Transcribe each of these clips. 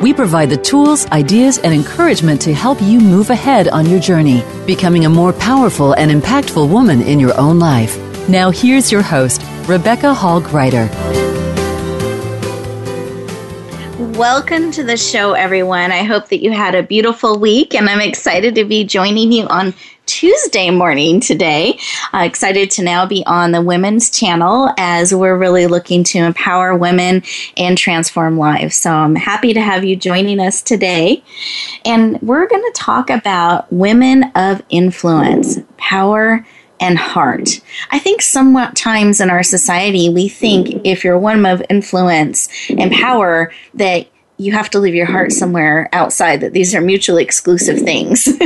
we provide the tools, ideas, and encouragement to help you move ahead on your journey, becoming a more powerful and impactful woman in your own life. Now, here's your host, Rebecca Hall Gruyter. Welcome to the show, everyone. I hope that you had a beautiful week, and I'm excited to be joining you on Tuesday morning today. Uh, excited to now be on the Women's Channel as we're really looking to empower women and transform lives. So I'm happy to have you joining us today. And we're going to talk about women of influence, power, and heart. I think somewhat times in our society, we think if you're a woman of influence and power, that you have to leave your heart somewhere outside, that these are mutually exclusive things.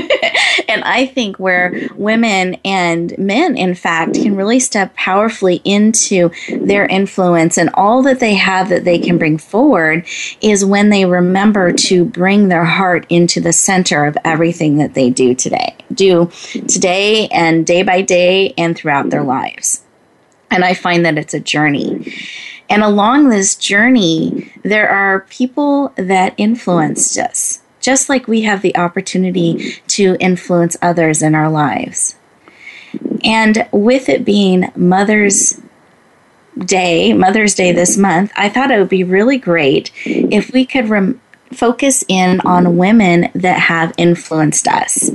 and I think where women and men, in fact, can really step powerfully into their influence and all that they have that they can bring forward is when they remember to bring their heart into the center of everything that they do today, do today and day by day and throughout their lives. And I find that it's a journey. And along this journey, there are people that influenced us, just like we have the opportunity mm. to influence others in our lives. And with it being Mother's Day, Mother's Day this month, I thought it would be really great if we could rem- focus in on women that have influenced us.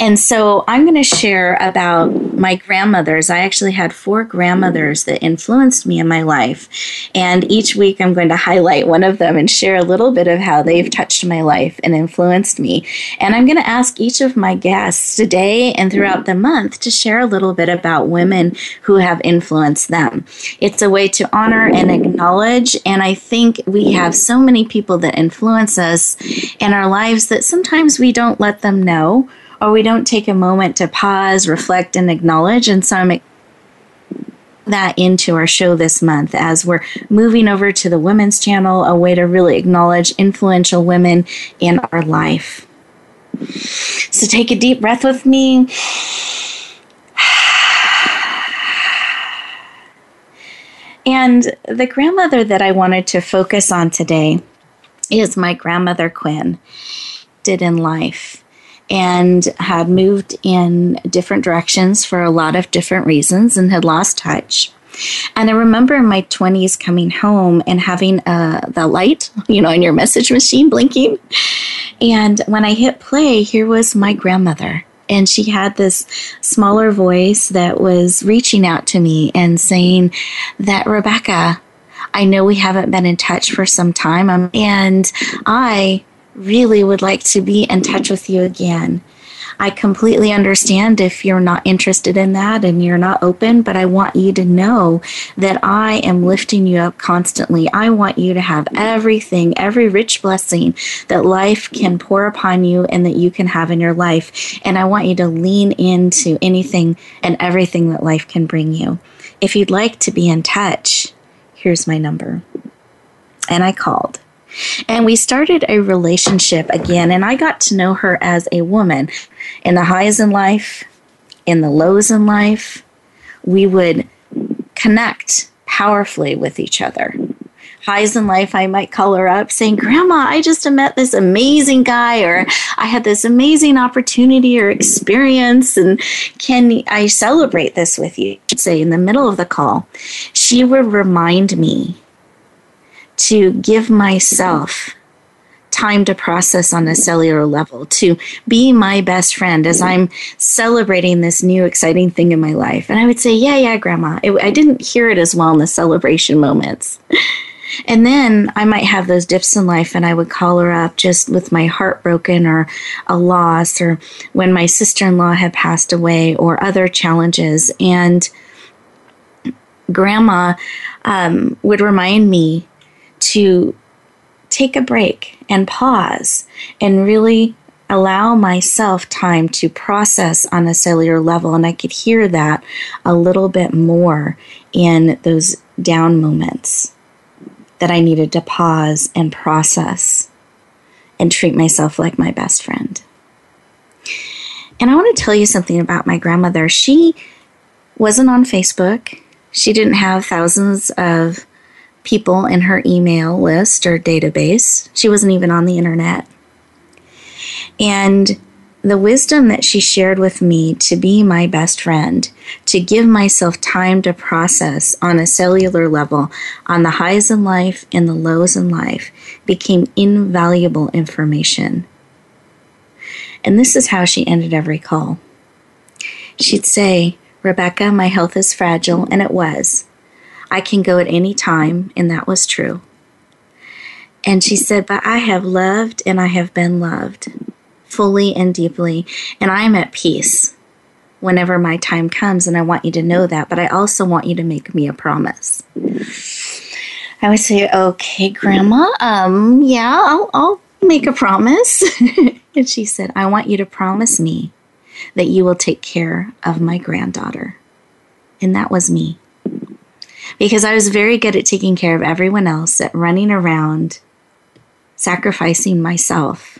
And so I'm going to share about my grandmothers. I actually had four grandmothers that influenced me in my life. And each week I'm going to highlight one of them and share a little bit of how they've touched my life and influenced me. And I'm going to ask each of my guests today and throughout the month to share a little bit about women who have influenced them. It's a way to honor and acknowledge. And I think we have so many people that influence us in our lives that sometimes we don't let them know or we don't take a moment to pause, reflect, and acknowledge. And so I'm that into our show this month as we're moving over to the Women's Channel, a way to really acknowledge influential women in our life. So take a deep breath with me. And the grandmother that I wanted to focus on today is my grandmother Quinn did in life and had moved in different directions for a lot of different reasons and had lost touch. And I remember in my 20s coming home and having uh, the light, you know, on your message machine blinking. And when I hit play, here was my grandmother. And she had this smaller voice that was reaching out to me and saying that, Rebecca, I know we haven't been in touch for some time, um, and I really would like to be in touch with you again. I completely understand if you're not interested in that and you're not open, but I want you to know that I am lifting you up constantly. I want you to have everything, every rich blessing that life can pour upon you and that you can have in your life. And I want you to lean into anything and everything that life can bring you. If you'd like to be in touch, here's my number. And I called. And we started a relationship again, and I got to know her as a woman. In the highs in life, in the lows in life, we would connect powerfully with each other. Highs in life, I might color up saying, Grandma, I just met this amazing guy, or I had this amazing opportunity or experience, and can I celebrate this with you? Say in the middle of the call, she would remind me to give myself time to process on a cellular level, to be my best friend as I'm celebrating this new exciting thing in my life. And I would say, Yeah, yeah, Grandma. It, I didn't hear it as well in the celebration moments. And then I might have those dips in life and I would call her up just with my heart broken or a loss or when my sister in law had passed away or other challenges. And grandma um, would remind me to take a break and pause and really allow myself time to process on a cellular level. And I could hear that a little bit more in those down moments that I needed to pause and process and treat myself like my best friend. And I want to tell you something about my grandmother. She wasn't on Facebook. She didn't have thousands of people in her email list or database. She wasn't even on the internet. And the wisdom that she shared with me to be my best friend, to give myself time to process on a cellular level on the highs in life and the lows in life, became invaluable information. And this is how she ended every call. She'd say, Rebecca, my health is fragile, and it was. I can go at any time, and that was true. And she said, But I have loved and I have been loved fully and deeply, and I am at peace whenever my time comes, and I want you to know that, but I also want you to make me a promise. I would say, okay, Grandma, um, yeah, I'll, I'll make a promise. and she said, I want you to promise me that you will take care of my granddaughter. And that was me. Because I was very good at taking care of everyone else, at running around, sacrificing myself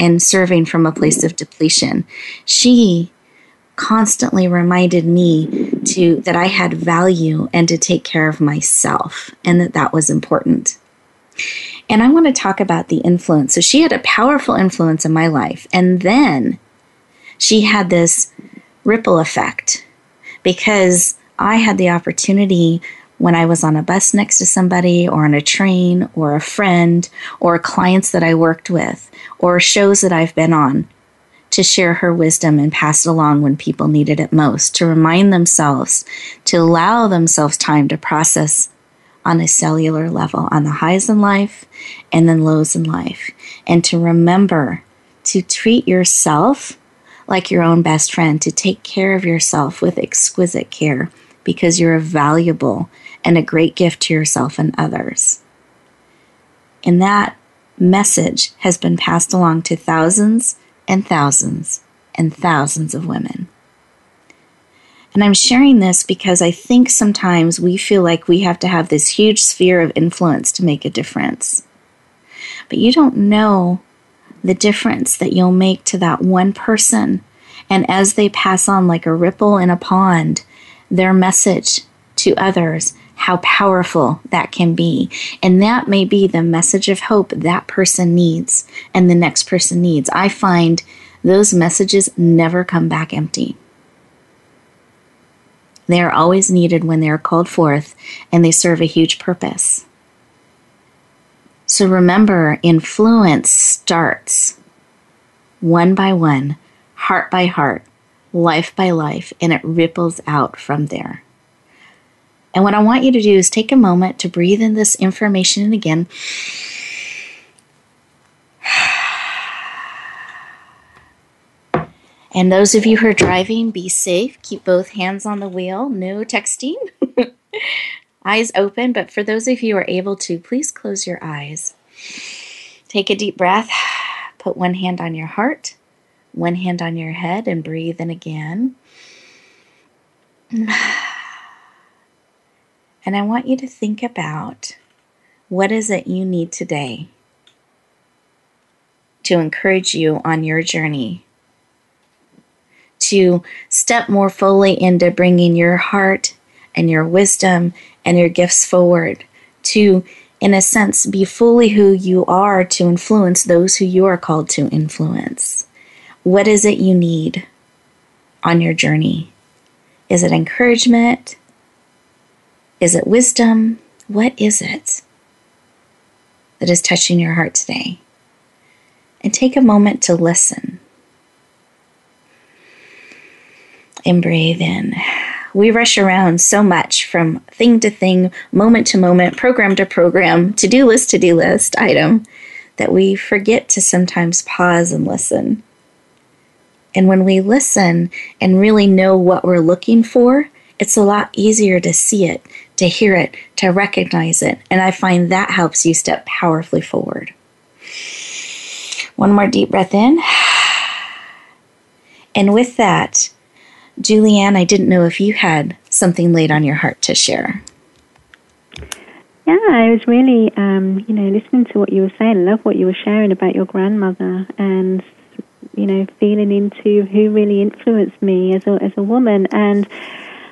and serving from a place of depletion. She constantly reminded me to that I had value and to take care of myself and that that was important. And I want to talk about the influence. So she had a powerful influence in my life and then she had this ripple effect because I had the opportunity when I was on a bus next to somebody, or on a train, or a friend, or clients that I worked with, or shows that I've been on, to share her wisdom and pass it along when people needed it most, to remind themselves, to allow themselves time to process on a cellular level, on the highs in life and then lows in life, and to remember to treat yourself like your own best friend, to take care of yourself with exquisite care because you're a valuable and a great gift to yourself and others. And that message has been passed along to thousands and thousands and thousands of women. And I'm sharing this because I think sometimes we feel like we have to have this huge sphere of influence to make a difference. But you don't know the difference that you'll make to that one person. And as they pass on like a ripple in a pond, their message to others how powerful that can be. And that may be the message of hope that person needs and the next person needs. I find those messages never come back empty. They are always needed when they are called forth and they serve a huge purpose. So remember, influence starts one by one, heart by heart, life by life, and it ripples out from there. And what I want you to do is take a moment to breathe in this information and again. And those of you who are driving, be safe. Keep both hands on the wheel. No texting. eyes open. But for those of you who are able to, please close your eyes. Take a deep breath. Put one hand on your heart, one hand on your head, and breathe in again. And I want you to think about what is it you need today to encourage you on your journey to step more fully into bringing your heart and your wisdom and your gifts forward to in a sense be fully who you are to influence those who you are called to influence. What is it you need on your journey? Is it encouragement is it wisdom? What is it that is touching your heart today? And take a moment to listen. And breathe in. we rush around so much from thing to thing, moment to moment, program to program, to do list to do list item that we forget to sometimes pause and listen. And when we listen and really know what we're looking for, it's a lot easier to see it, to hear it, to recognize it. And I find that helps you step powerfully forward. One more deep breath in. And with that, Julianne, I didn't know if you had something laid on your heart to share. Yeah, I was really, um, you know, listening to what you were saying. I love what you were sharing about your grandmother and, you know, feeling into who really influenced me as a as a woman. And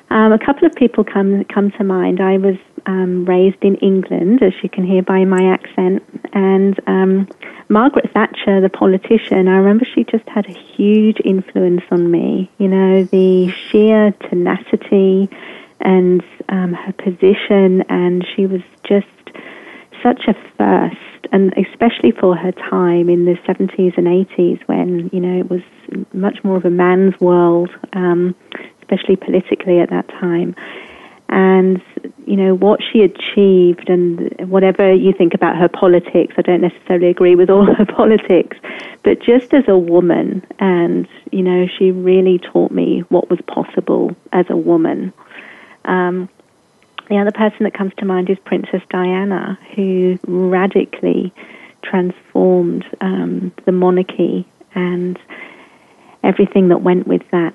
um, a couple of people come come to mind. I was um, raised in England, as you can hear by my accent, and um, Margaret Thatcher, the politician. I remember she just had a huge influence on me. You know, the sheer tenacity and um, her position, and she was just such a first, and especially for her time in the 70s and 80s when, you know, it was much more of a man's world. Um, especially politically at that time. And, you know, what she achieved and whatever you think about her politics, I don't necessarily agree with all her politics, but just as a woman, and, you know, she really taught me what was possible as a woman. Um, the other person that comes to mind is Princess Diana, who radically transformed um, the monarchy and everything that went with that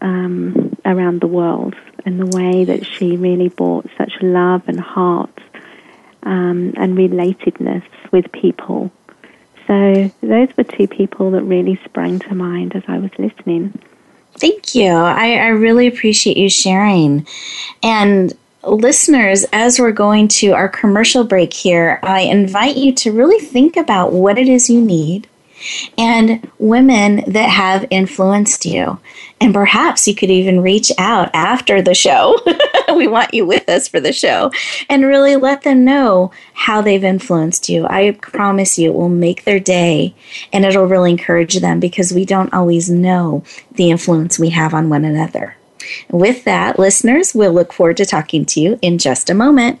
um, around the world and the way that she really brought such love and heart um, and relatedness with people. So those were two people that really sprang to mind as I was listening. Thank you. I, I really appreciate you sharing. And listeners, as we're going to our commercial break here, I invite you to really think about what it is you need and women that have influenced you. And perhaps you could even reach out after the show. we want you with us for the show and really let them know how they've influenced you. I promise you it will make their day and it'll really encourage them because we don't always know the influence we have on one another. With that, listeners, we'll look forward to talking to you in just a moment.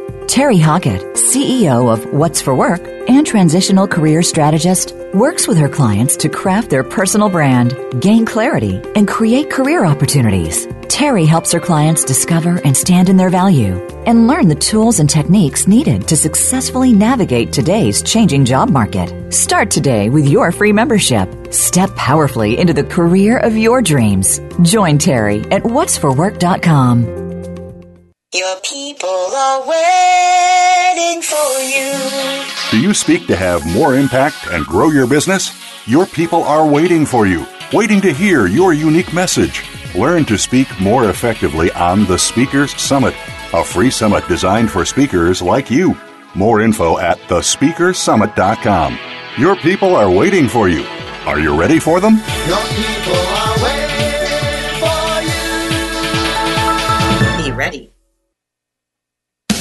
Terry Hockett, CEO of What's for Work and transitional career strategist, works with her clients to craft their personal brand, gain clarity, and create career opportunities. Terry helps her clients discover and stand in their value and learn the tools and techniques needed to successfully navigate today's changing job market. Start today with your free membership. Step powerfully into the career of your dreams. Join Terry at what'sforwork.com. Your people are waiting for you. Do you speak to have more impact and grow your business? Your people are waiting for you, waiting to hear your unique message. Learn to speak more effectively on the Speakers Summit, a free summit designed for speakers like you. More info at thespeakersummit.com. Your people are waiting for you. Are you ready for them? Your people are waiting for you. Be ready.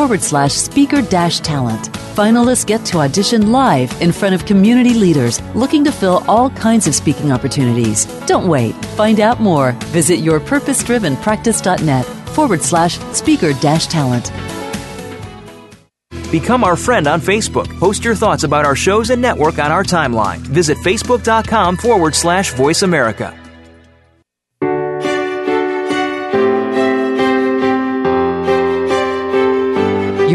forward slash speaker dash talent. Finalists get to audition live in front of community leaders looking to fill all kinds of speaking opportunities. Don't wait. Find out more. Visit yourpurposedrivenpractice.net forward slash speaker dash talent. Become our friend on Facebook. Post your thoughts about our shows and network on our timeline. Visit facebook.com forward slash voice America.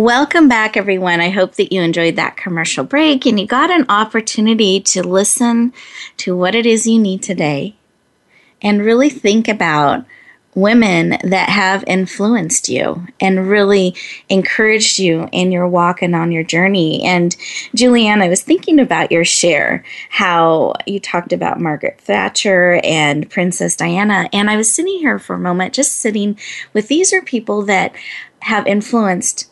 Welcome back, everyone. I hope that you enjoyed that commercial break and you got an opportunity to listen to what it is you need today and really think about women that have influenced you and really encouraged you in your walk and on your journey. And Julianne, I was thinking about your share, how you talked about Margaret Thatcher and Princess Diana. And I was sitting here for a moment, just sitting with these are people that have influenced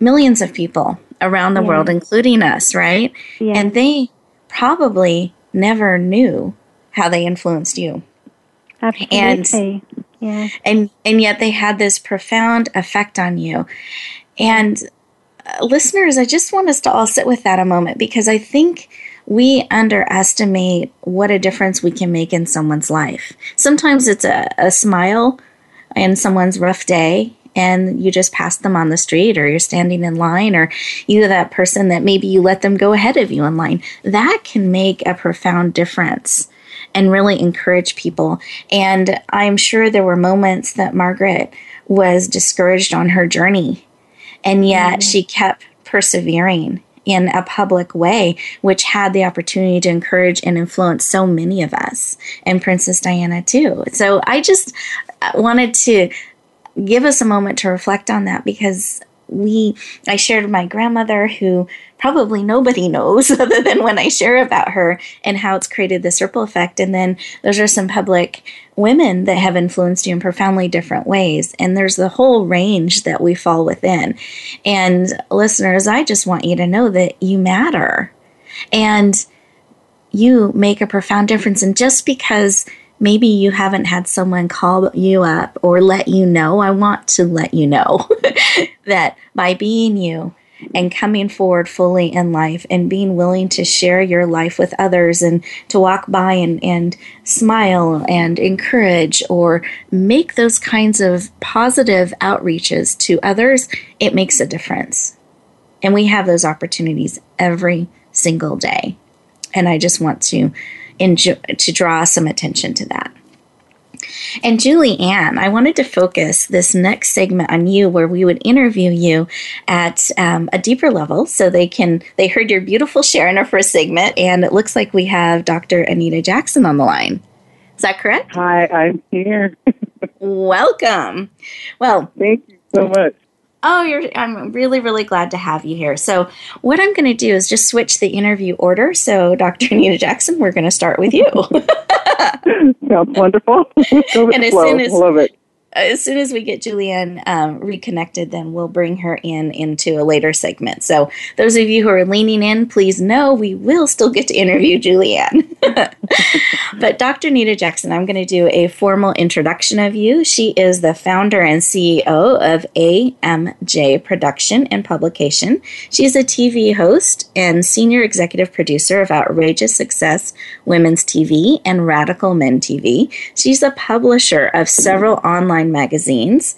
millions of people around the world, including us, right? And they probably never knew how they influenced you. Absolutely. And, yeah. and and yet they had this profound effect on you. And uh, listeners, I just want us to all sit with that a moment because I think we underestimate what a difference we can make in someone's life. Sometimes it's a, a smile in someone's rough day and you just pass them on the street or you're standing in line or you that person that maybe you let them go ahead of you in line that can make a profound difference and really encourage people and i'm sure there were moments that margaret was discouraged on her journey and yet mm-hmm. she kept persevering in a public way, which had the opportunity to encourage and influence so many of us, and Princess Diana too. So I just wanted to give us a moment to reflect on that because we I shared my grandmother who probably nobody knows other than when I share about her and how it's created this ripple effect. And then those are some public women that have influenced you in profoundly different ways. And there's the whole range that we fall within. And listeners I just want you to know that you matter. And you make a profound difference. And just because maybe you haven't had someone call you up or let you know. I want to let you know that by being you and coming forward fully in life and being willing to share your life with others and to walk by and, and smile and encourage or make those kinds of positive outreaches to others, it makes a difference. And we have those opportunities every single day. And I just want to enjoy, to draw some attention to that. And Julie Ann, I wanted to focus this next segment on you, where we would interview you at um, a deeper level, so they can they heard your beautiful share in our first segment, and it looks like we have Dr. Anita Jackson on the line. Is that correct? Hi, I'm here. Welcome. Well, thank you so much. Oh, you're, I'm really, really glad to have you here. So, what I'm going to do is just switch the interview order. So, Dr. Anita Jackson, we're going to start with you. Sounds wonderful. and as soon as, Love it as soon as we get Julianne um, reconnected, then we'll bring her in into a later segment. So, those of you who are leaning in, please know we will still get to interview Julianne. but Dr. Nita Jackson, I'm going to do a formal introduction of you. She is the founder and CEO of AMJ Production and Publication. She's a TV host and senior executive producer of Outrageous Success Women's TV and Radical Men TV. She's a publisher of several online magazines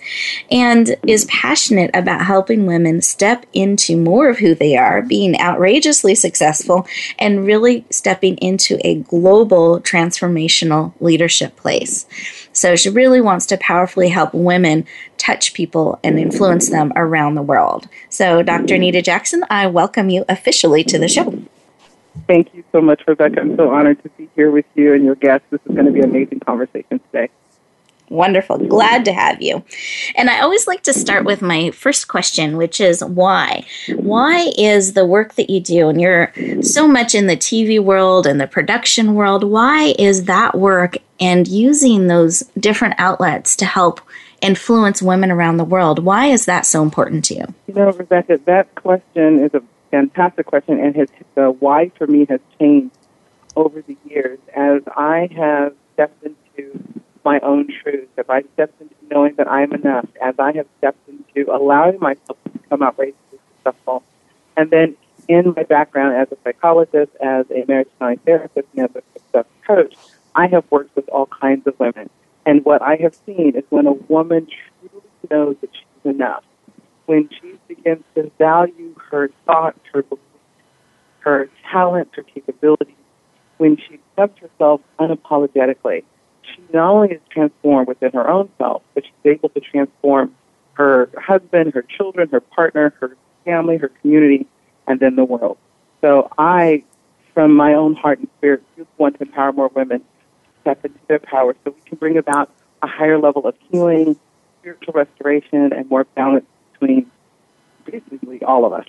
and is passionate about helping women step into more of who they are, being outrageously successful, and really stepping into a global transformational leadership place. So she really wants to powerfully help women touch people and influence them around the world. So, Dr. Anita Jackson, I welcome you officially to the show. Thank you so much, Rebecca. I'm so honored to be here with you and your guests. This is going to be an amazing conversation today. Wonderful. Glad to have you. And I always like to start with my first question, which is why? Why is the work that you do, and you're so much in the TV world and the production world, why is that work and using those different outlets to help influence women around the world, why is that so important to you? You know, Rebecca, that question is a fantastic question, and his, the why for me has changed over the years as I have stepped into my own truth, if I stepped into knowing that I am enough, as I have stepped into allowing myself to become outrageously successful, and then in my background as a psychologist, as a marriage counseling therapist, and as a success coach, I have worked with all kinds of women. And what I have seen is when a woman truly knows that she's enough, when she begins to value her thoughts, her beliefs, her talents, her capabilities, when she accepts herself unapologetically, not only is transformed within her own self, but she's able to transform her husband, her children, her partner, her family, her community, and then the world. So I, from my own heart and spirit, really want to empower more women to step into their power so we can bring about a higher level of healing, spiritual restoration, and more balance between basically all of us.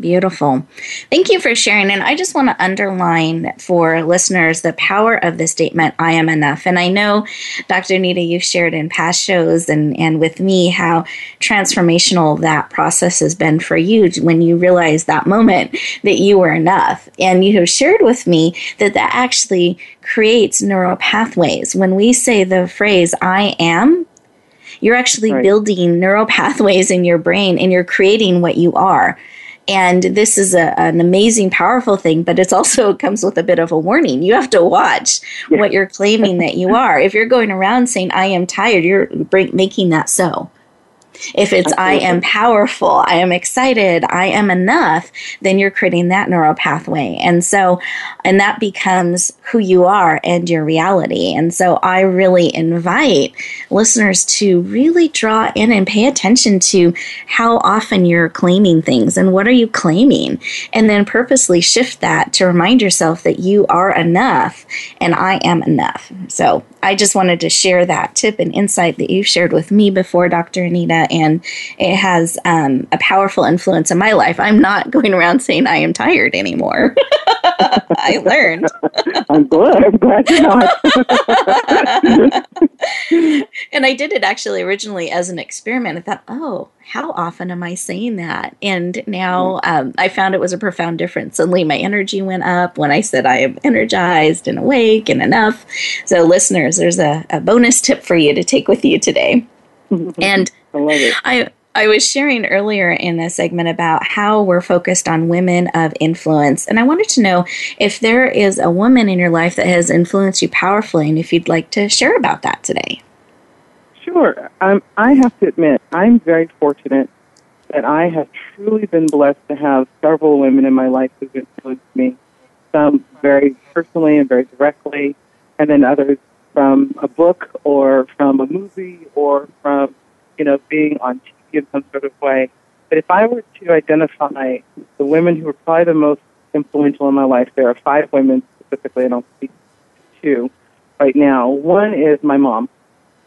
Beautiful. Thank you for sharing. And I just want to underline for listeners the power of the statement, I am enough. And I know, Dr. Anita, you've shared in past shows and, and with me how transformational that process has been for you when you realized that moment that you were enough. And you have shared with me that that actually creates neural pathways. When we say the phrase, I am, you're actually right. building neural pathways in your brain and you're creating what you are. And this is a, an amazing, powerful thing, but it's also comes with a bit of a warning. You have to watch yeah. what you're claiming that you are. If you're going around saying, I am tired, you're making that so. If it's I am powerful, I am excited, I am enough, then you're creating that neural pathway. And so, and that becomes who you are and your reality. And so I really invite listeners to really draw in and pay attention to how often you're claiming things and what are you claiming? And then purposely shift that to remind yourself that you are enough and I am enough. So I just wanted to share that tip and insight that you've shared with me before, Dr. Anita, and it has um, a powerful influence in my life. I'm not going around saying I am tired anymore. I learned. I'm glad. I'm glad you're not. and I did it actually originally as an experiment. I thought, oh, how often am I saying that? And now um, I found it was a profound difference. Suddenly my energy went up when I said I am energized and awake and enough. So, listeners, there's a, a bonus tip for you to take with you today. and I love it. I, I was sharing earlier in the segment about how we're focused on women of influence. And I wanted to know if there is a woman in your life that has influenced you powerfully and if you'd like to share about that today. Sure. Um, I have to admit, I'm very fortunate that I have truly been blessed to have several women in my life who've influenced me. Some very personally and very directly, and then others from a book or from a movie or from, you know, being on TV in some sort of way. But if I were to identify the women who are probably the most influential in my life, there are five women specifically, and I'll speak to two right now. One is my mom.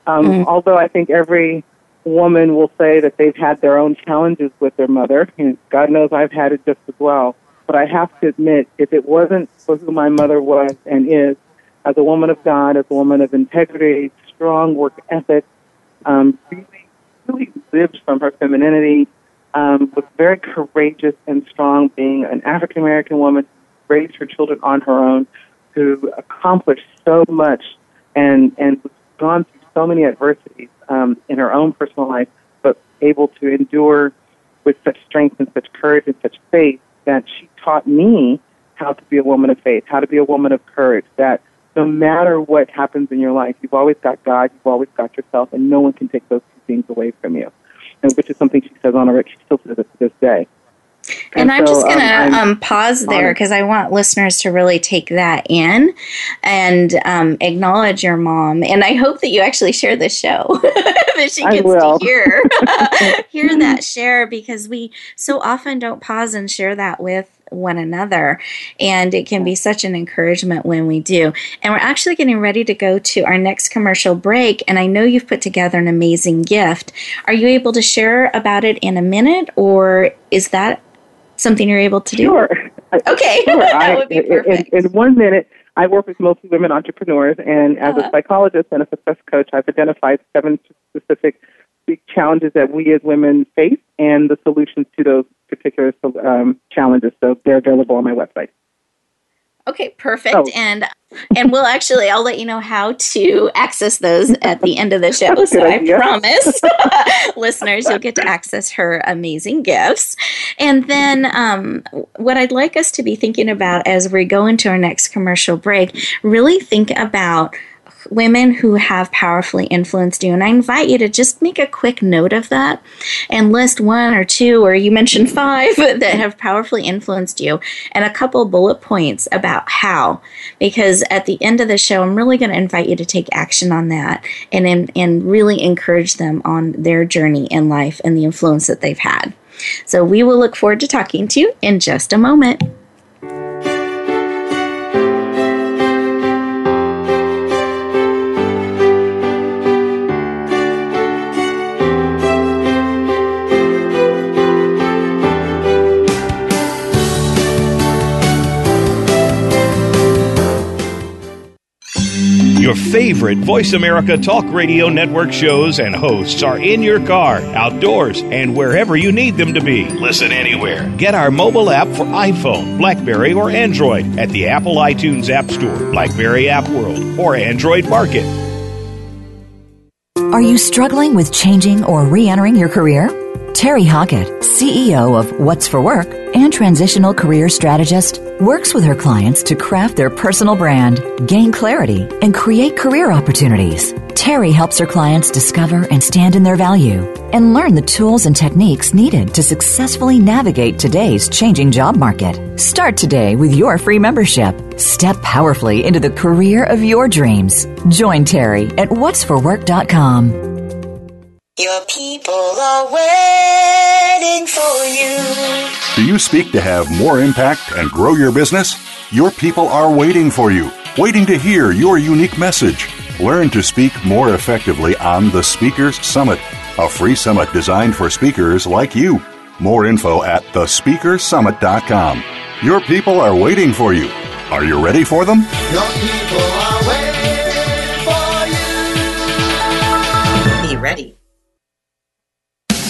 Um, mm-hmm. Although I think every woman will say that they've had their own challenges with their mother, and God knows I've had it just as well. But I have to admit, if it wasn't for who my mother was and is, as a woman of God, as a woman of integrity, strong work ethic, um, really, lived from her femininity, um, was very courageous and strong, being an African American woman, raised her children on her own, who accomplished so much and and gone through so many adversities um, in her own personal life, but able to endure with such strength and such courage and such faith that she taught me how to be a woman of faith, how to be a woman of courage, that no matter what happens in your life, you've always got God, you've always got yourself, and no one can take those two things away from you. Which is something she says on her, she still says it to this day. And, and I'm so, just going to um, um, pause there because I want listeners to really take that in and um, acknowledge your mom. And I hope that you actually share this show that she gets to hear hear that share because we so often don't pause and share that with one another. And it can be such an encouragement when we do. And we're actually getting ready to go to our next commercial break. And I know you've put together an amazing gift. Are you able to share about it in a minute, or is that something you're able to do? Sure. Okay. Sure. that would be perfect. In, in, one minute, I work with mostly women entrepreneurs, and as uh-huh. a psychologist and a success coach, I've identified seven specific big challenges that we as women face and the solutions to those particular um, challenges. So they're available on my website. Okay, perfect. Oh. And and we'll actually, I'll let you know how to access those at the end of the show. So I idea. promise, listeners, you'll get to access her amazing gifts. And then, um, what I'd like us to be thinking about as we go into our next commercial break, really think about women who have powerfully influenced you. And I invite you to just make a quick note of that and list one or two, or you mentioned five that have powerfully influenced you, and a couple bullet points about how. Because at the end of the show, I'm really going to invite you to take action on that and, and, and really encourage them on their journey in life and the influence that they've had. So we will look forward to talking to you in just a moment. Favorite Voice America Talk Radio Network shows and hosts are in your car, outdoors, and wherever you need them to be. Listen anywhere. Get our mobile app for iPhone, Blackberry, or Android at the Apple iTunes App Store, Blackberry App World, or Android Market. Are you struggling with changing or re entering your career? Terry Hockett, CEO of What's for Work and transitional career strategist, works with her clients to craft their personal brand, gain clarity, and create career opportunities. Terry helps her clients discover and stand in their value and learn the tools and techniques needed to successfully navigate today's changing job market. Start today with your free membership. Step powerfully into the career of your dreams. Join Terry at what'sforwork.com. Your people are waiting for you. Do you speak to have more impact and grow your business? Your people are waiting for you, waiting to hear your unique message. Learn to speak more effectively on the Speakers Summit, a free summit designed for speakers like you. More info at thespeakersummit.com. Your people are waiting for you. Are you ready for them?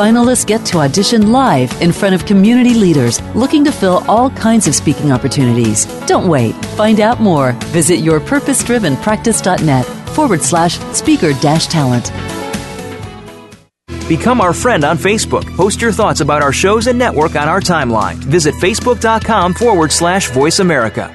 Finalists get to audition live in front of community leaders looking to fill all kinds of speaking opportunities. Don't wait. Find out more. Visit yourpurposedrivenpractice.net forward slash speaker dash talent. Become our friend on Facebook. Post your thoughts about our shows and network on our timeline. Visit facebook.com forward slash voice America.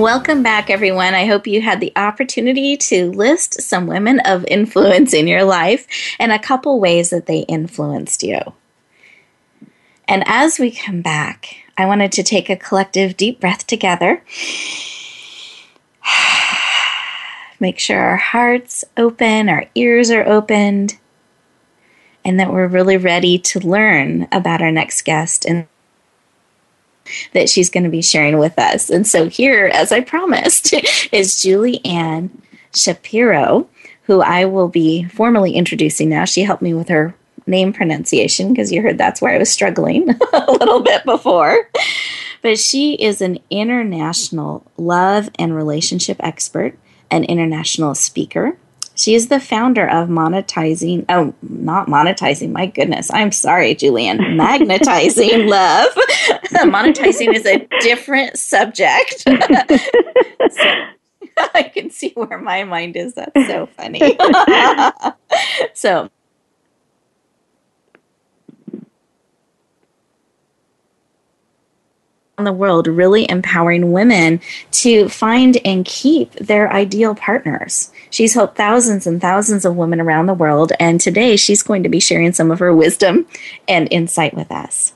Welcome back, everyone. I hope you had the opportunity to list some women of influence in your life and a couple ways that they influenced you. And as we come back, I wanted to take a collective deep breath together. Make sure our hearts open, our ears are opened, and that we're really ready to learn about our next guest and that she's going to be sharing with us. And so, here, as I promised, is Julie Ann Shapiro, who I will be formally introducing now. She helped me with her name pronunciation because you heard that's where I was struggling a little bit before. But she is an international love and relationship expert, an international speaker. She is the founder of Monetizing, oh, not monetizing, my goodness. I'm sorry, Julianne. Magnetizing Love. monetizing is a different subject. so, I can see where my mind is. That's so funny. so, the world, really empowering women to find and keep their ideal partners. She's helped thousands and thousands of women around the world, and today she's going to be sharing some of her wisdom and insight with us.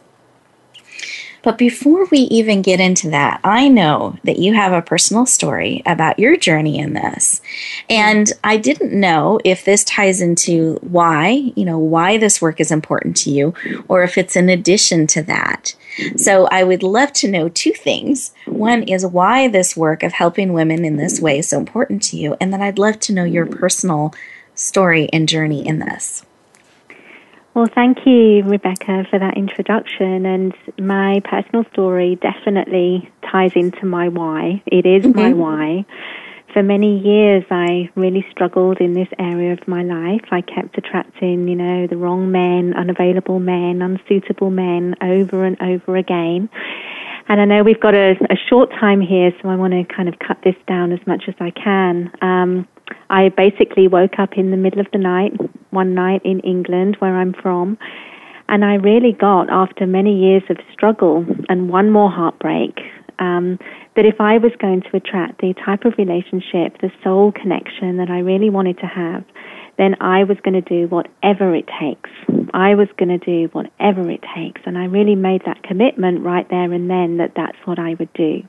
But before we even get into that, I know that you have a personal story about your journey in this. And I didn't know if this ties into why, you know, why this work is important to you or if it's in addition to that. So I would love to know two things. One is why this work of helping women in this way is so important to you. And then I'd love to know your personal story and journey in this. Well, thank you, Rebecca, for that introduction. And my personal story definitely ties into my why. It is mm-hmm. my why. For many years, I really struggled in this area of my life. I kept attracting, you know, the wrong men, unavailable men, unsuitable men over and over again. And I know we've got a, a short time here, so I want to kind of cut this down as much as I can. Um, I basically woke up in the middle of the night, one night in England, where I'm from, and I really got, after many years of struggle and one more heartbreak, um, that if I was going to attract the type of relationship, the soul connection that I really wanted to have, then I was going to do whatever it takes. I was going to do whatever it takes. And I really made that commitment right there and then that that's what I would do.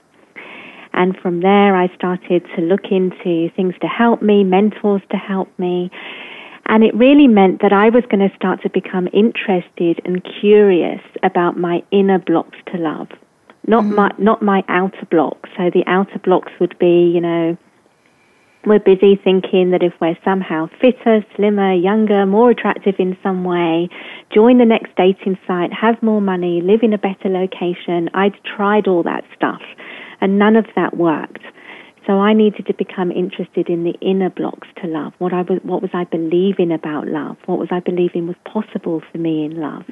And from there, I started to look into things to help me, mentors to help me. And it really meant that I was going to start to become interested and curious about my inner blocks to love. Not mm-hmm. my, not my outer blocks. So the outer blocks would be, you know, we're busy thinking that if we're somehow fitter, slimmer, younger, more attractive in some way, join the next dating site, have more money, live in a better location, I'd tried all that stuff and none of that worked. So I needed to become interested in the inner blocks to love. What I was, what was I believing about love? What was I believing was possible for me in love?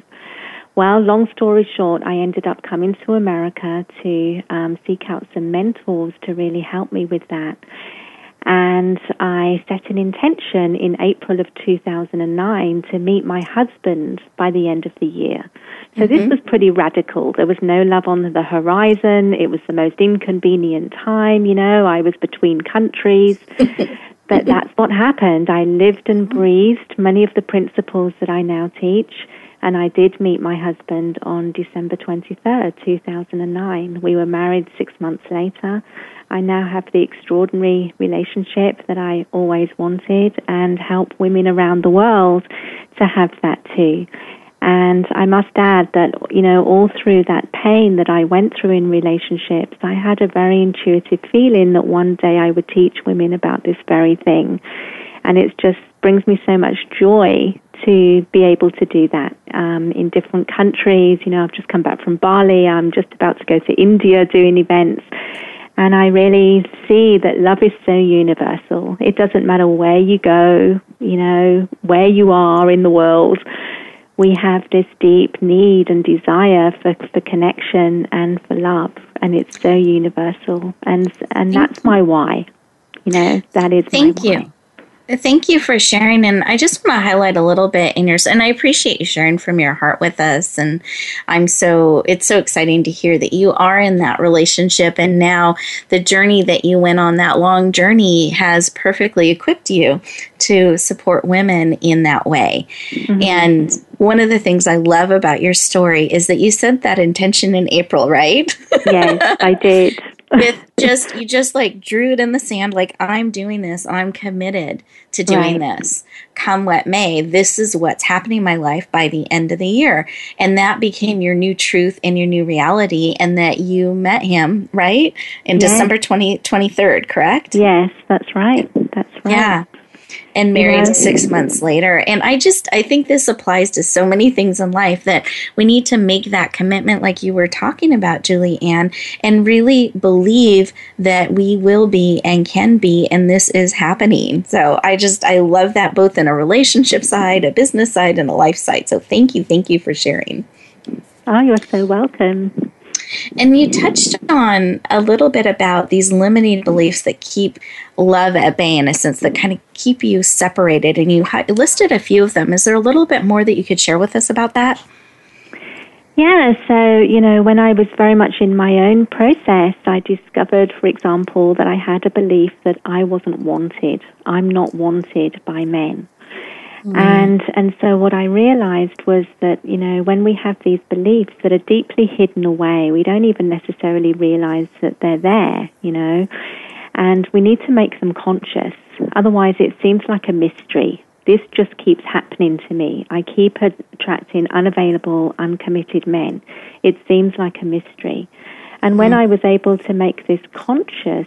Well, long story short, I ended up coming to America to um, seek out some mentors to really help me with that and I set an intention in April of 2009 to meet my husband by the end of the year. So mm-hmm. this was pretty radical. There was no love on the horizon. It was the most inconvenient time, you know. I was between countries. but that's what happened. I lived and breathed many of the principles that I now teach. And I did meet my husband on December 23rd, 2009. We were married six months later. I now have the extraordinary relationship that I always wanted and help women around the world to have that too. And I must add that, you know, all through that pain that I went through in relationships, I had a very intuitive feeling that one day I would teach women about this very thing. And it just brings me so much joy to be able to do that um, in different countries. You know, I've just come back from Bali. I'm just about to go to India doing events. And I really see that love is so universal. It doesn't matter where you go, you know, where you are in the world. We have this deep need and desire for, for connection and for love. And it's so universal. And, and that's my why. You know, that is Thank you. Thank you for sharing. And I just want to highlight a little bit in your, and I appreciate you sharing from your heart with us. And I'm so, it's so exciting to hear that you are in that relationship. And now the journey that you went on, that long journey, has perfectly equipped you to support women in that way. Mm-hmm. And one of the things I love about your story is that you set that intention in April, right? yes, I did with just you just like drew it in the sand like i'm doing this i'm committed to doing right. this. Come what may this is what's happening in my life by the end of the year. And that became your new truth and your new reality and that you met him right? In yes. december 20, 23rd correct? Yes that's right. That's right. Yeah and married yeah. six months later. And I just, I think this applies to so many things in life that we need to make that commitment, like you were talking about, Julie Ann, and really believe that we will be and can be, and this is happening. So I just, I love that both in a relationship side, a business side, and a life side. So thank you. Thank you for sharing. Oh, you're so welcome. And you touched on a little bit about these limiting beliefs that keep love at bay, in a sense, that kind of keep you separated. And you listed a few of them. Is there a little bit more that you could share with us about that? Yeah, so, you know, when I was very much in my own process, I discovered, for example, that I had a belief that I wasn't wanted. I'm not wanted by men. Mm. And and so what I realized was that, you know, when we have these beliefs that are deeply hidden away, we don't even necessarily realize that they're there, you know. And we need to make them conscious. Otherwise it seems like a mystery this just keeps happening to me. I keep attracting unavailable, uncommitted men. It seems like a mystery. And when mm. I was able to make this conscious,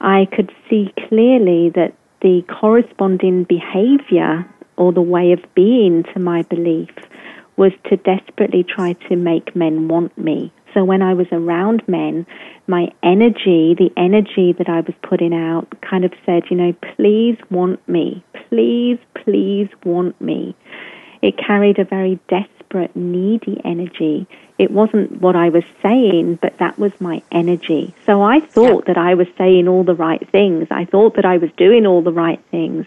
I could see clearly that the corresponding behavior or the way of being to my belief was to desperately try to make men want me. So when I was around men, my energy, the energy that I was putting out, kind of said, you know, please want me. Please, please want me. It carried a very desperate, needy energy. It wasn't what I was saying, but that was my energy. So I thought yeah. that I was saying all the right things. I thought that I was doing all the right things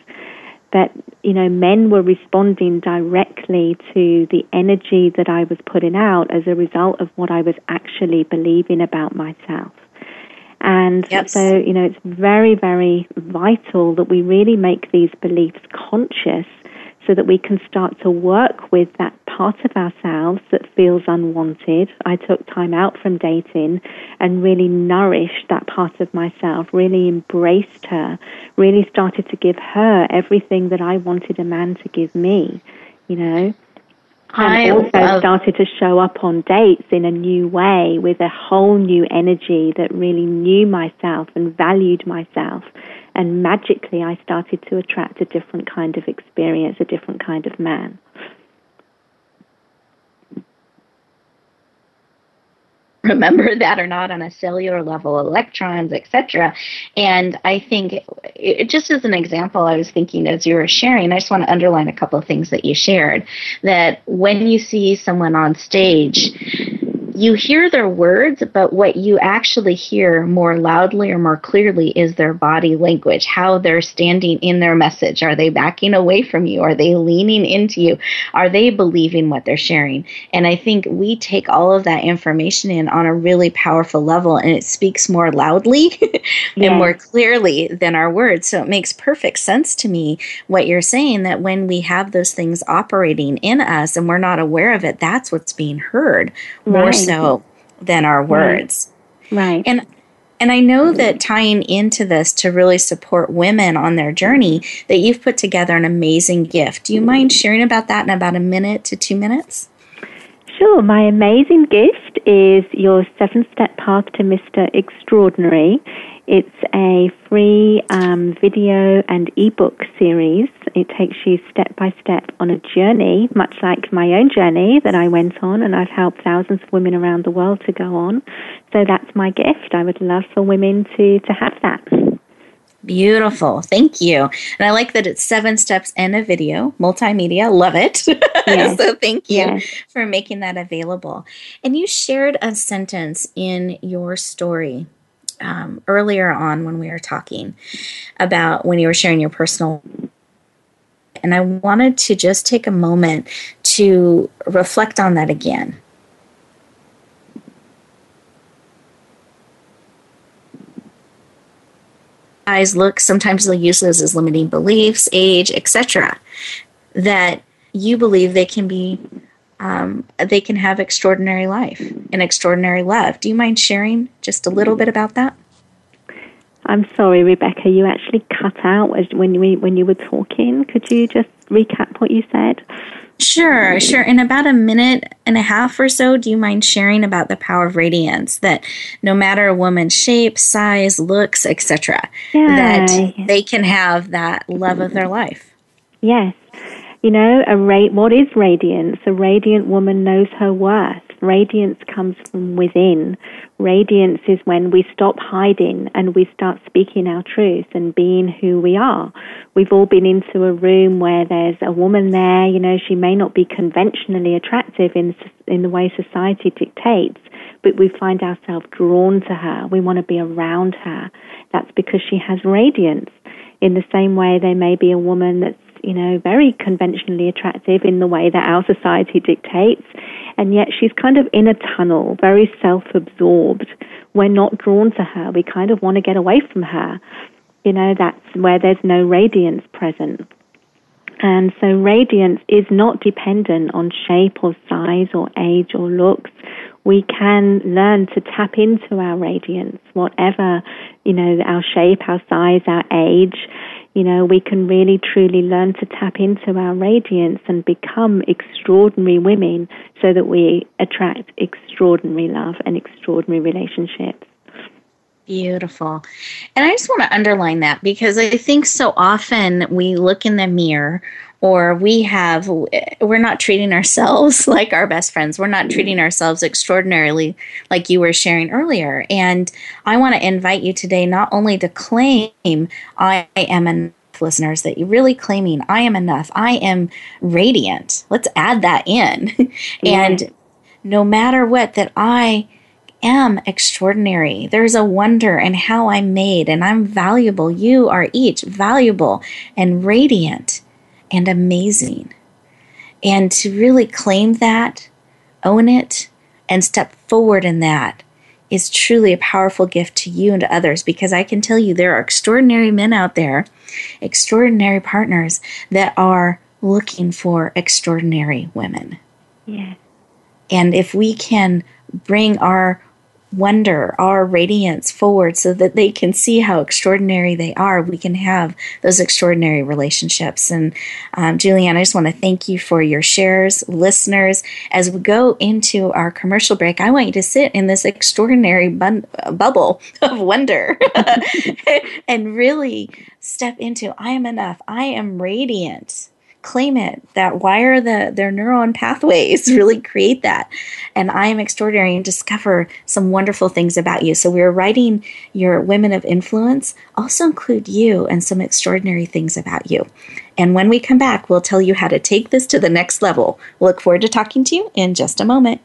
that you know men were responding directly to the energy that I was putting out as a result of what I was actually believing about myself. And yes. so, you know, it's very, very vital that we really make these beliefs conscious so that we can start to work with that part of ourselves that feels unwanted. I took time out from dating and really nourished that part of myself, really embraced her, really started to give her everything that I wanted a man to give me, you know. And I also started to show up on dates in a new way with a whole new energy that really knew myself and valued myself and magically I started to attract a different kind of experience, a different kind of man. remember that or not on a cellular level electrons etc and i think it, just as an example i was thinking as you were sharing i just want to underline a couple of things that you shared that when you see someone on stage you hear their words, but what you actually hear more loudly or more clearly is their body language, how they're standing in their message. Are they backing away from you? Are they leaning into you? Are they believing what they're sharing? And I think we take all of that information in on a really powerful level and it speaks more loudly and more clearly than our words. So it makes perfect sense to me what you're saying that when we have those things operating in us and we're not aware of it, that's what's being heard more right so Mm-hmm. than our words. Right. And and I know that tying into this to really support women on their journey, that you've put together an amazing gift. Do you mind sharing about that in about a minute to two minutes? Sure. My amazing gift is your seven step path to Mr. Extraordinary. It's a free um, video and ebook series. It takes you step by step on a journey, much like my own journey that I went on, and I've helped thousands of women around the world to go on. So that's my gift. I would love for women to, to have that. Beautiful. Thank you. And I like that it's seven steps and a video, multimedia. Love it. Yes. so thank you yes. for making that available. And you shared a sentence in your story um, earlier on when we were talking about when you were sharing your personal. And I wanted to just take a moment to reflect on that again. Eyes look sometimes they'll use those as limiting beliefs, age, etc. That you believe they can be um, they can have extraordinary life and extraordinary love. Do you mind sharing just a little bit about that? I'm sorry, Rebecca. You actually cut out when we when you were talking. Could you just recap what you said? Sure, sure. In about a minute and a half or so, do you mind sharing about the power of radiance? That no matter a woman's shape, size, looks, etc., that they can have that love of their life. Yes. You know, a ra- what is radiance? A radiant woman knows her worth. Radiance comes from within. Radiance is when we stop hiding and we start speaking our truth and being who we are. We've all been into a room where there's a woman there, you know, she may not be conventionally attractive in, in the way society dictates, but we find ourselves drawn to her. We want to be around her. That's because she has radiance. In the same way, there may be a woman that's you know, very conventionally attractive in the way that our society dictates. And yet she's kind of in a tunnel, very self absorbed. We're not drawn to her. We kind of want to get away from her. You know, that's where there's no radiance present. And so radiance is not dependent on shape or size or age or looks. We can learn to tap into our radiance, whatever, you know, our shape, our size, our age. You know, we can really truly learn to tap into our radiance and become extraordinary women so that we attract extraordinary love and extraordinary relationships. Beautiful. And I just want to underline that because I think so often we look in the mirror or we have we're not treating ourselves like our best friends. We're not treating mm-hmm. ourselves extraordinarily like you were sharing earlier. And i want to invite you today not only to claim i am enough listeners that you're really claiming i am enough. I am radiant. Let's add that in. And no matter what that i am extraordinary. There's a wonder in how I'm made, and I'm valuable. You are each valuable and radiant and amazing. And to really claim that, own it, and step forward in that is truly a powerful gift to you and to others because I can tell you there are extraordinary men out there, extraordinary partners that are looking for extraordinary women. Yeah. And if we can bring our wonder, our radiance forward so that they can see how extraordinary they are, we can have those extraordinary relationships. And um, Julianne, I just want to thank you for your shares, listeners. As we go into our commercial break, I want you to sit in this extraordinary bun- bubble of wonder and really step into I am enough, I am radiant claim it that wire the their neuron pathways really create that? And i am extraordinary and discover some wonderful things about you. So we're writing your women of influence also include you and some extraordinary things about you. And when we come back we'll tell you how to take this to the next level. Look forward to talking to you in just a moment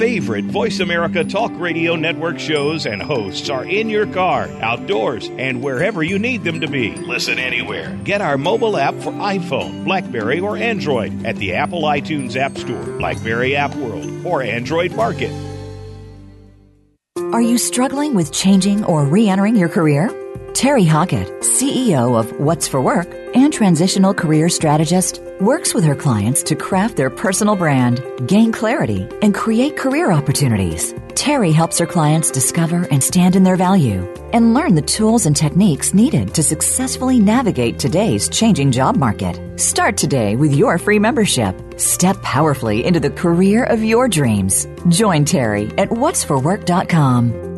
favorite Voice America Talk Radio Network shows and hosts are in your car, outdoors, and wherever you need them to be. Listen anywhere. Get our mobile app for iPhone, Blackberry, or Android at the Apple iTunes App Store, Blackberry App World, or Android Market. Are you struggling with changing or re entering your career? Terry Hockett, CEO of What's for Work and transitional career strategist, works with her clients to craft their personal brand, gain clarity, and create career opportunities. Terry helps her clients discover and stand in their value and learn the tools and techniques needed to successfully navigate today's changing job market. Start today with your free membership. Step powerfully into the career of your dreams. Join Terry at what'sforwork.com.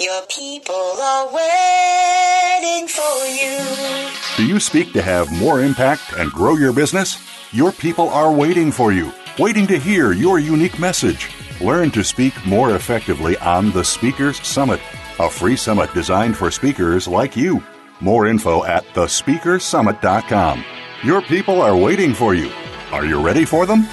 Your people are waiting for you. Do you speak to have more impact and grow your business? Your people are waiting for you, waiting to hear your unique message. Learn to speak more effectively on the Speakers Summit, a free summit designed for speakers like you. More info at thespeakersummit.com. Your people are waiting for you. Are you ready for them?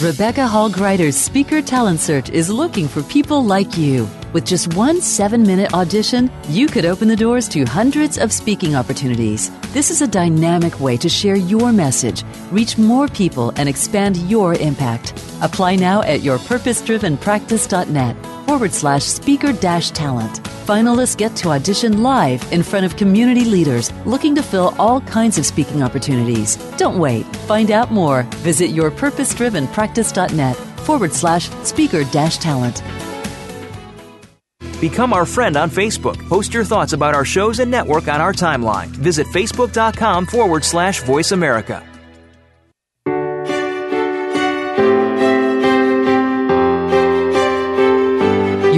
Rebecca Hall Gruyter's Speaker Talent Search is looking for people like you. With just one seven minute audition, you could open the doors to hundreds of speaking opportunities. This is a dynamic way to share your message, reach more people, and expand your impact. Apply now at yourpurposedrivenpractice.net forward slash speaker dash talent. Finalists get to audition live in front of community leaders looking to fill all kinds of speaking opportunities. Don't wait. Find out more. Visit yourpurposedrivenpractice.net forward slash speaker dash talent. Become our friend on Facebook. Post your thoughts about our shows and network on our timeline. Visit facebook.com forward slash voice America.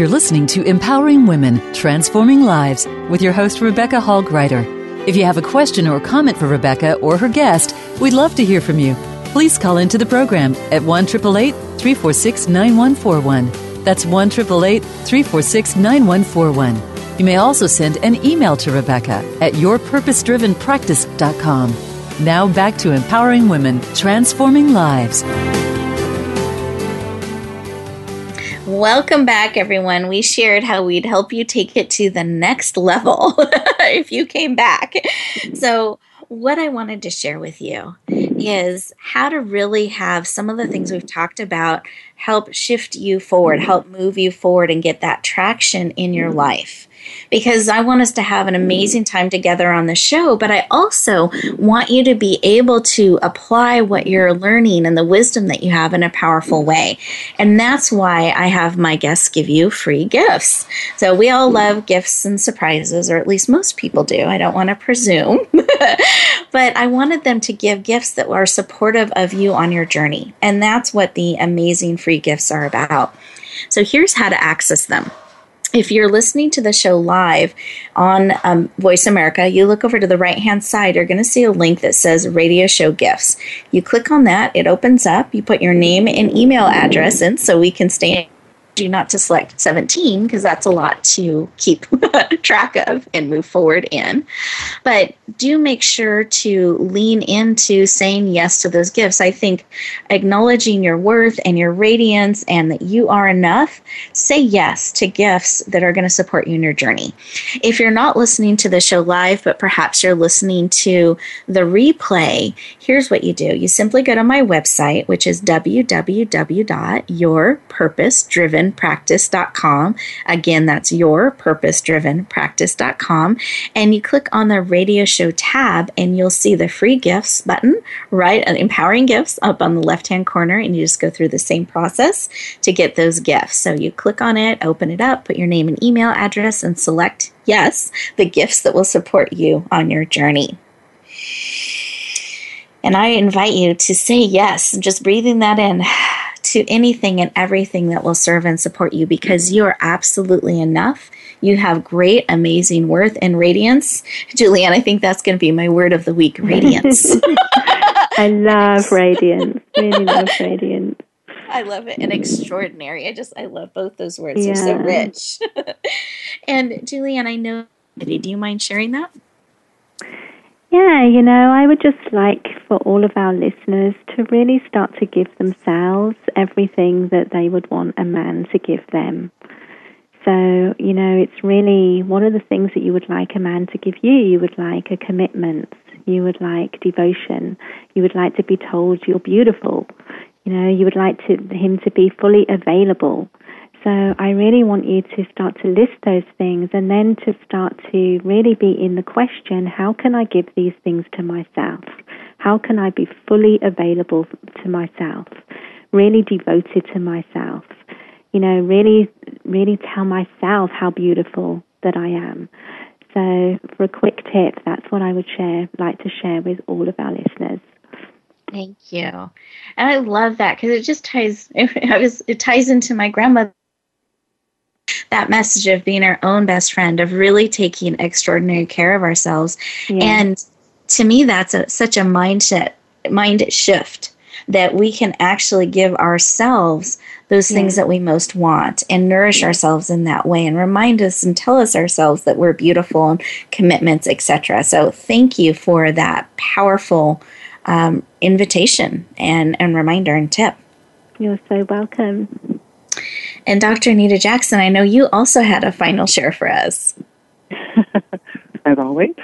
You're listening to Empowering Women, Transforming Lives with your host, Rebecca Hall Gruyter. If you have a question or comment for Rebecca or her guest, we'd love to hear from you. Please call into the program at 1 346 9141. That's 1 346 9141. You may also send an email to Rebecca at yourpurposedrivenpractice.com. Now back to empowering women, transforming lives. Welcome back, everyone. We shared how we'd help you take it to the next level if you came back. So, what I wanted to share with you is how to really have some of the things we've talked about help shift you forward, mm-hmm. help move you forward, and get that traction in your mm-hmm. life because I want us to have an amazing time together on the show, but I also want you to be able to apply what you're learning and the wisdom that you have in a powerful way. And that's why I have my guests give you free gifts. So we all mm-hmm. love gifts and surprises, or at least most people do. I don't want to presume. but I wanted them to give gifts that are supportive of you on your journey. And that's what the amazing free gifts are about. So here's how to access them if you're listening to the show live on um, Voice America, you look over to the right hand side, you're going to see a link that says Radio Show Gifts. You click on that, it opens up, you put your name and email address in so we can stay do not to select 17 because that's a lot to keep track of and move forward in. But do make sure to lean into saying yes to those gifts. I think acknowledging your worth and your radiance and that you are enough, say yes to gifts that are going to support you in your journey. If you're not listening to the show live, but perhaps you're listening to the replay, here's what you do. You simply go to my website, which is www.yourpurposedrivenpractice.com. Again, that's your purpose driven practice.com. And you click on the radio show tab and you'll see the free gifts button, right? An empowering gifts up on the left hand corner. And you just go through the same process to get those gifts. So you click on it, open it up, put your name and email address, and select yes, the gifts that will support you on your journey. And I invite you to say yes, just breathing that in to anything and everything that will serve and support you because you are absolutely enough. You have great, amazing worth and radiance. Julianne, I think that's going to be my word of the week radiance. I love radiance. Really love radiance. I love it. And extraordinary. I just, I love both those words. Yeah. They're so rich. and Julianne, I know, do you mind sharing that? Yeah, you know, I would just like for all of our listeners to really start to give themselves everything that they would want a man to give them. So, you know, it's really one of the things that you would like a man to give you. You would like a commitment. You would like devotion. You would like to be told you're beautiful. You know, you would like to, him to be fully available. So I really want you to start to list those things and then to start to really be in the question how can I give these things to myself? How can I be fully available to myself? Really devoted to myself? You know, really, really tell myself how beautiful that I am. So, for a quick tip, that's what I would share, like to share with all of our listeners. Thank you, and I love that because it just ties. It, was, it ties into my grandmother that message of being our own best friend, of really taking extraordinary care of ourselves. Yeah. And to me, that's a, such a mindset, mind shift that we can actually give ourselves those things that we most want and nourish ourselves in that way and remind us and tell us ourselves that we're beautiful and commitments etc so thank you for that powerful um, invitation and, and reminder and tip. You're so welcome and Dr. Anita Jackson, I know you also had a final share for us. As always.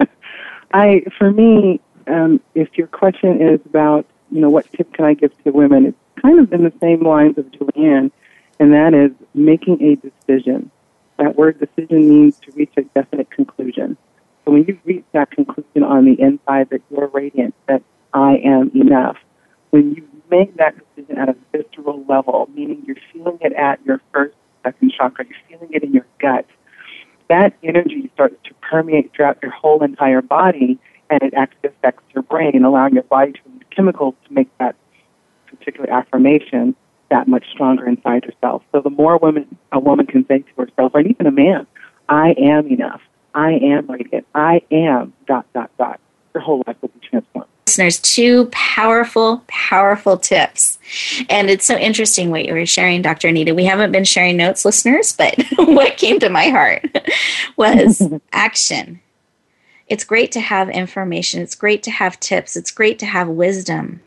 I, for me, um, if your question is about, you know, what tip can I give to women, it's kind of in the same lines of Julianne, and that is making a decision. That word decision means to reach a definite conclusion. So when you reach that conclusion on the inside that you're radiant, that I am enough, when you make that decision at a visceral level, meaning you're feeling it at your first, second chakra, you're feeling it in your gut, that energy starts to permeate throughout your whole entire body and it actually affects your brain, allowing your body to release chemicals to make that particular affirmation that much stronger inside yourself. So the more women a woman can say to herself, or even a man, I am enough. I am radiant. I am dot dot dot. Your whole life will be transformed listeners two powerful, powerful tips. And it's so interesting what you were sharing, Dr. Anita. We haven't been sharing notes, listeners, but what came to my heart was action. It's great to have information, it's great to have tips, it's great to have wisdom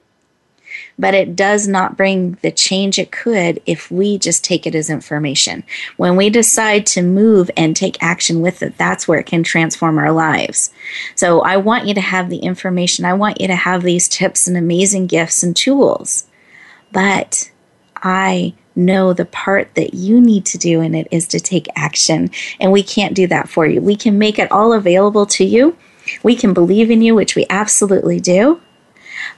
but it does not bring the change it could if we just take it as information. When we decide to move and take action with it, that's where it can transform our lives. So I want you to have the information, I want you to have these tips and amazing gifts and tools. But I know the part that you need to do in it is to take action. And we can't do that for you. We can make it all available to you. We can believe in you, which we absolutely do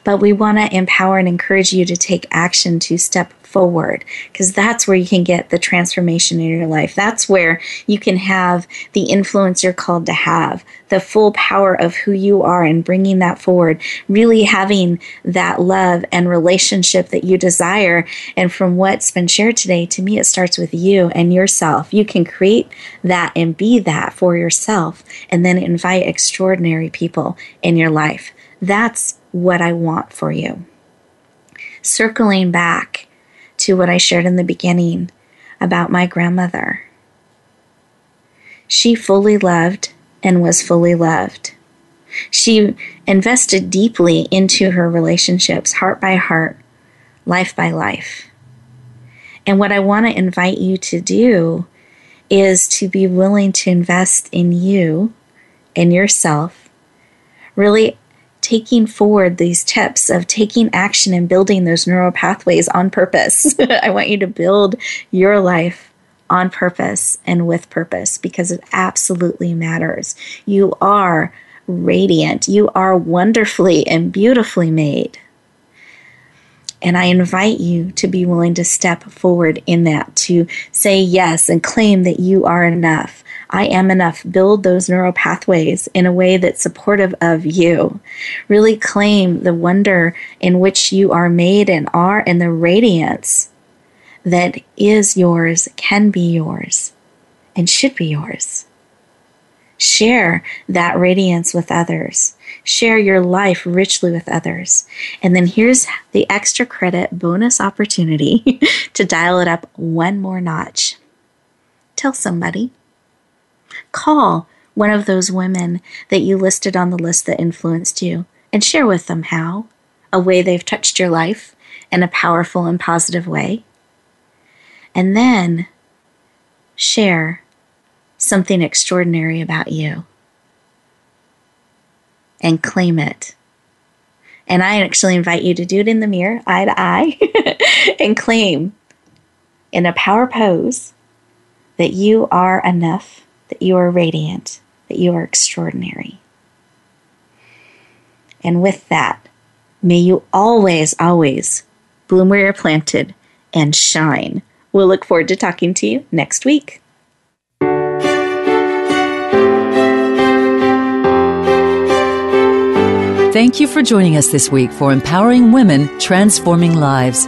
but we want to empower and encourage you to take action to step forward because that's where you can get the transformation in your life. That's where you can have the influence you're called to have, the full power of who you are and bringing that forward, really having that love and relationship that you desire. And from what's been shared today, to me, it starts with you and yourself. You can create that and be that for yourself and then invite extraordinary people in your life. That's what I want for you. Circling back to what I shared in the beginning about my grandmother. She fully loved and was fully loved. She invested deeply into her relationships, heart by heart, life by life. And what I want to invite you to do is to be willing to invest in you and yourself, really taking forward these tips of taking action and building those neural pathways on purpose. I want you to build your life on purpose and with purpose because it absolutely matters. You are radiant, you are wonderfully and beautifully made. And I invite you to be willing to step forward in that, to say yes and claim that you are enough, I am enough. Build those neural pathways in a way that's supportive of you. Really claim the wonder in which you are made and are, and the radiance that is yours, can be yours, and should be yours. Share that radiance with others. Share your life richly with others. And then here's the extra credit bonus opportunity to dial it up one more notch. Tell somebody call one of those women that you listed on the list that influenced you and share with them how, a way they've touched your life in a powerful and positive way. And then share something extraordinary about you and claim it. And I actually invite you to do it in the mirror, eye to eye, and claim in a power pose that you are enough that you are radiant, that you are extraordinary. And with that, may you always, always bloom where you're planted and shine. We'll look forward to talking to you next week. Thank you for joining us this week for Empowering Women, Transforming Lives.